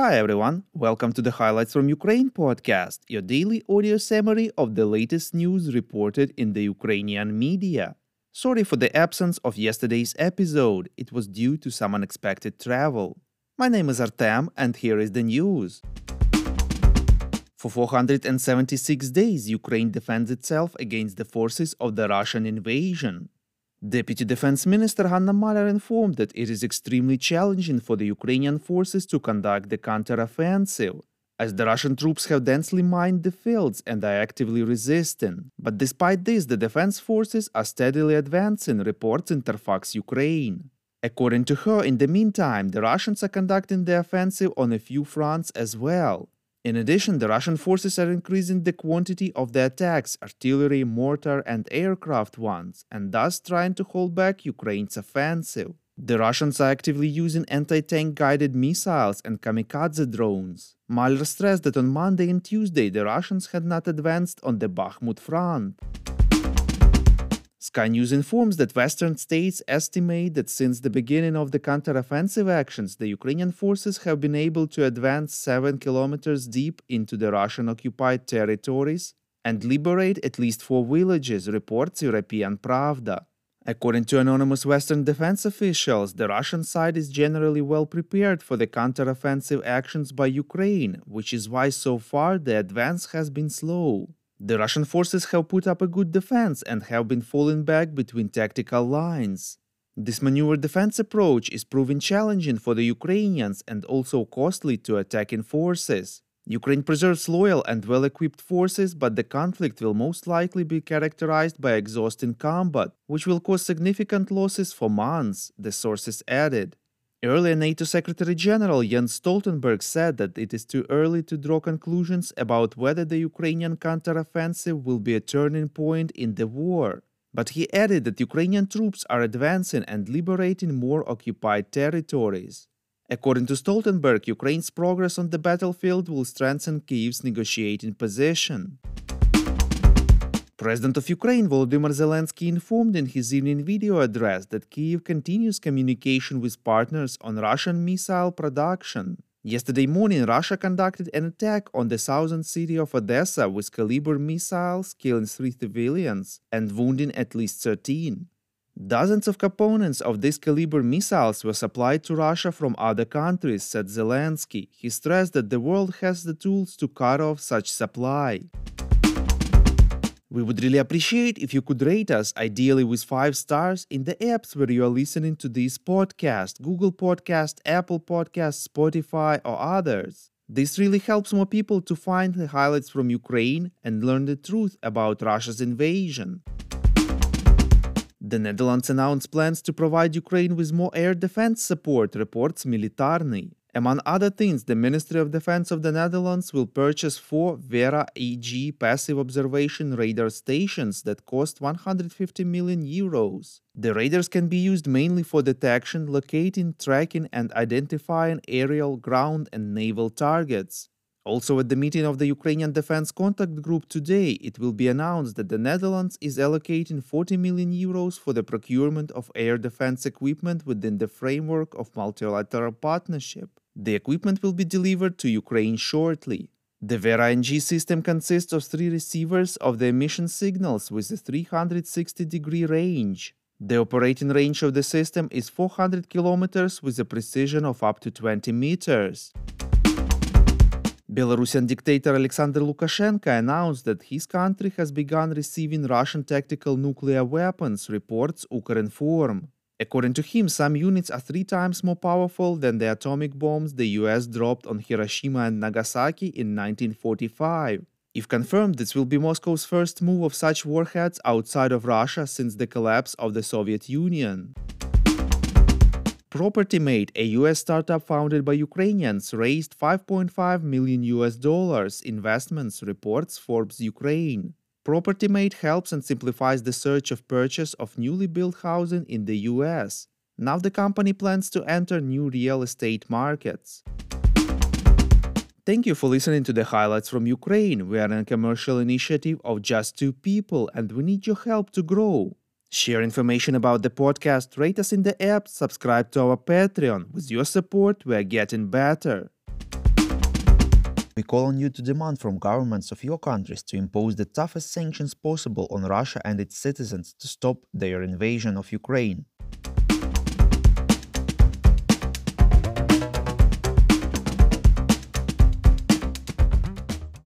Hi everyone, welcome to the Highlights from Ukraine podcast, your daily audio summary of the latest news reported in the Ukrainian media. Sorry for the absence of yesterday's episode, it was due to some unexpected travel. My name is Artem, and here is the news. For 476 days, Ukraine defends itself against the forces of the Russian invasion. Deputy Defense Minister Hanna Maliar informed that it is extremely challenging for the Ukrainian forces to conduct the counteroffensive, as the Russian troops have densely mined the fields and are actively resisting. But despite this, the defense forces are steadily advancing, reports Interfax Ukraine. According to her, in the meantime, the Russians are conducting the offensive on a few fronts as well. In addition, the Russian forces are increasing the quantity of the attacks, artillery, mortar, and aircraft ones, and thus trying to hold back Ukraine's offensive. The Russians are actively using anti tank guided missiles and kamikaze drones. Maliar stressed that on Monday and Tuesday the Russians had not advanced on the Bakhmut front. Sky News informs that Western states estimate that since the beginning of the counteroffensive actions, the Ukrainian forces have been able to advance 7 kilometers deep into the Russian occupied territories and liberate at least four villages, reports European Pravda. According to anonymous Western defense officials, the Russian side is generally well prepared for the counteroffensive actions by Ukraine, which is why so far the advance has been slow. The Russian forces have put up a good defense and have been falling back between tactical lines. This maneuver defense approach is proving challenging for the Ukrainians and also costly to attacking forces. Ukraine preserves loyal and well equipped forces, but the conflict will most likely be characterized by exhausting combat, which will cause significant losses for months, the sources added. Earlier NATO Secretary General Jens Stoltenberg said that it is too early to draw conclusions about whether the Ukrainian counteroffensive will be a turning point in the war. But he added that Ukrainian troops are advancing and liberating more occupied territories. According to Stoltenberg, Ukraine's progress on the battlefield will strengthen Kyiv's negotiating position. President of Ukraine Volodymyr Zelensky informed in his evening video address that Kyiv continues communication with partners on Russian missile production. Yesterday morning, Russia conducted an attack on the southern city of Odessa with Kalibr missiles, killing three civilians and wounding at least 13. Dozens of components of these Kalibr missiles were supplied to Russia from other countries, said Zelensky. He stressed that the world has the tools to cut off such supply. We would really appreciate if you could rate us, ideally with 5 stars, in the apps where you are listening to this podcast Google Podcast, Apple Podcast, Spotify, or others. This really helps more people to find the highlights from Ukraine and learn the truth about Russia's invasion. The Netherlands announced plans to provide Ukraine with more air defense support, reports Militarny. Among other things, the Ministry of Defense of the Netherlands will purchase four Vera NG passive observation radar stations that cost 150 million euros. The radars can be used mainly for detection, locating, tracking, and identifying aerial, ground, and naval targets. Also, at the meeting of the Ukrainian Defense Contact Group today, it will be announced that the Netherlands is allocating 40 million euros for the procurement of air defense equipment within the framework of multilateral partnership. The equipment will be delivered to Ukraine shortly. The Vera NG system consists of three receivers of the emission signals with a 360 degree range. The operating range of the system is 400 kilometers with a precision of up to 20 meters. Belarusian dictator Alexander Lukashenko announced that his country has begun receiving Russian tactical nuclear weapons, reports Ukrinform. According to him, some units are three times more powerful than the atomic bombs the US dropped on Hiroshima and Nagasaki in 1945. If confirmed, this will be Moscow's first move of such warheads outside of Russia since the collapse of the Soviet Union. PropertyMate, a US startup founded by Ukrainians, raised 5.5 million US dollars investments, reports Forbes Ukraine. PropertyMate helps and simplifies the search of purchase of newly built housing in the US. Now the company plans to enter new real estate markets. Thank you for listening to the highlights from Ukraine. We are a commercial initiative of just two people and we need your help to grow. Share information about the podcast, rate us in the app, subscribe to our Patreon. With your support, we are getting better. We call on you to demand from governments of your countries to impose the toughest sanctions possible on Russia and its citizens to stop their invasion of Ukraine.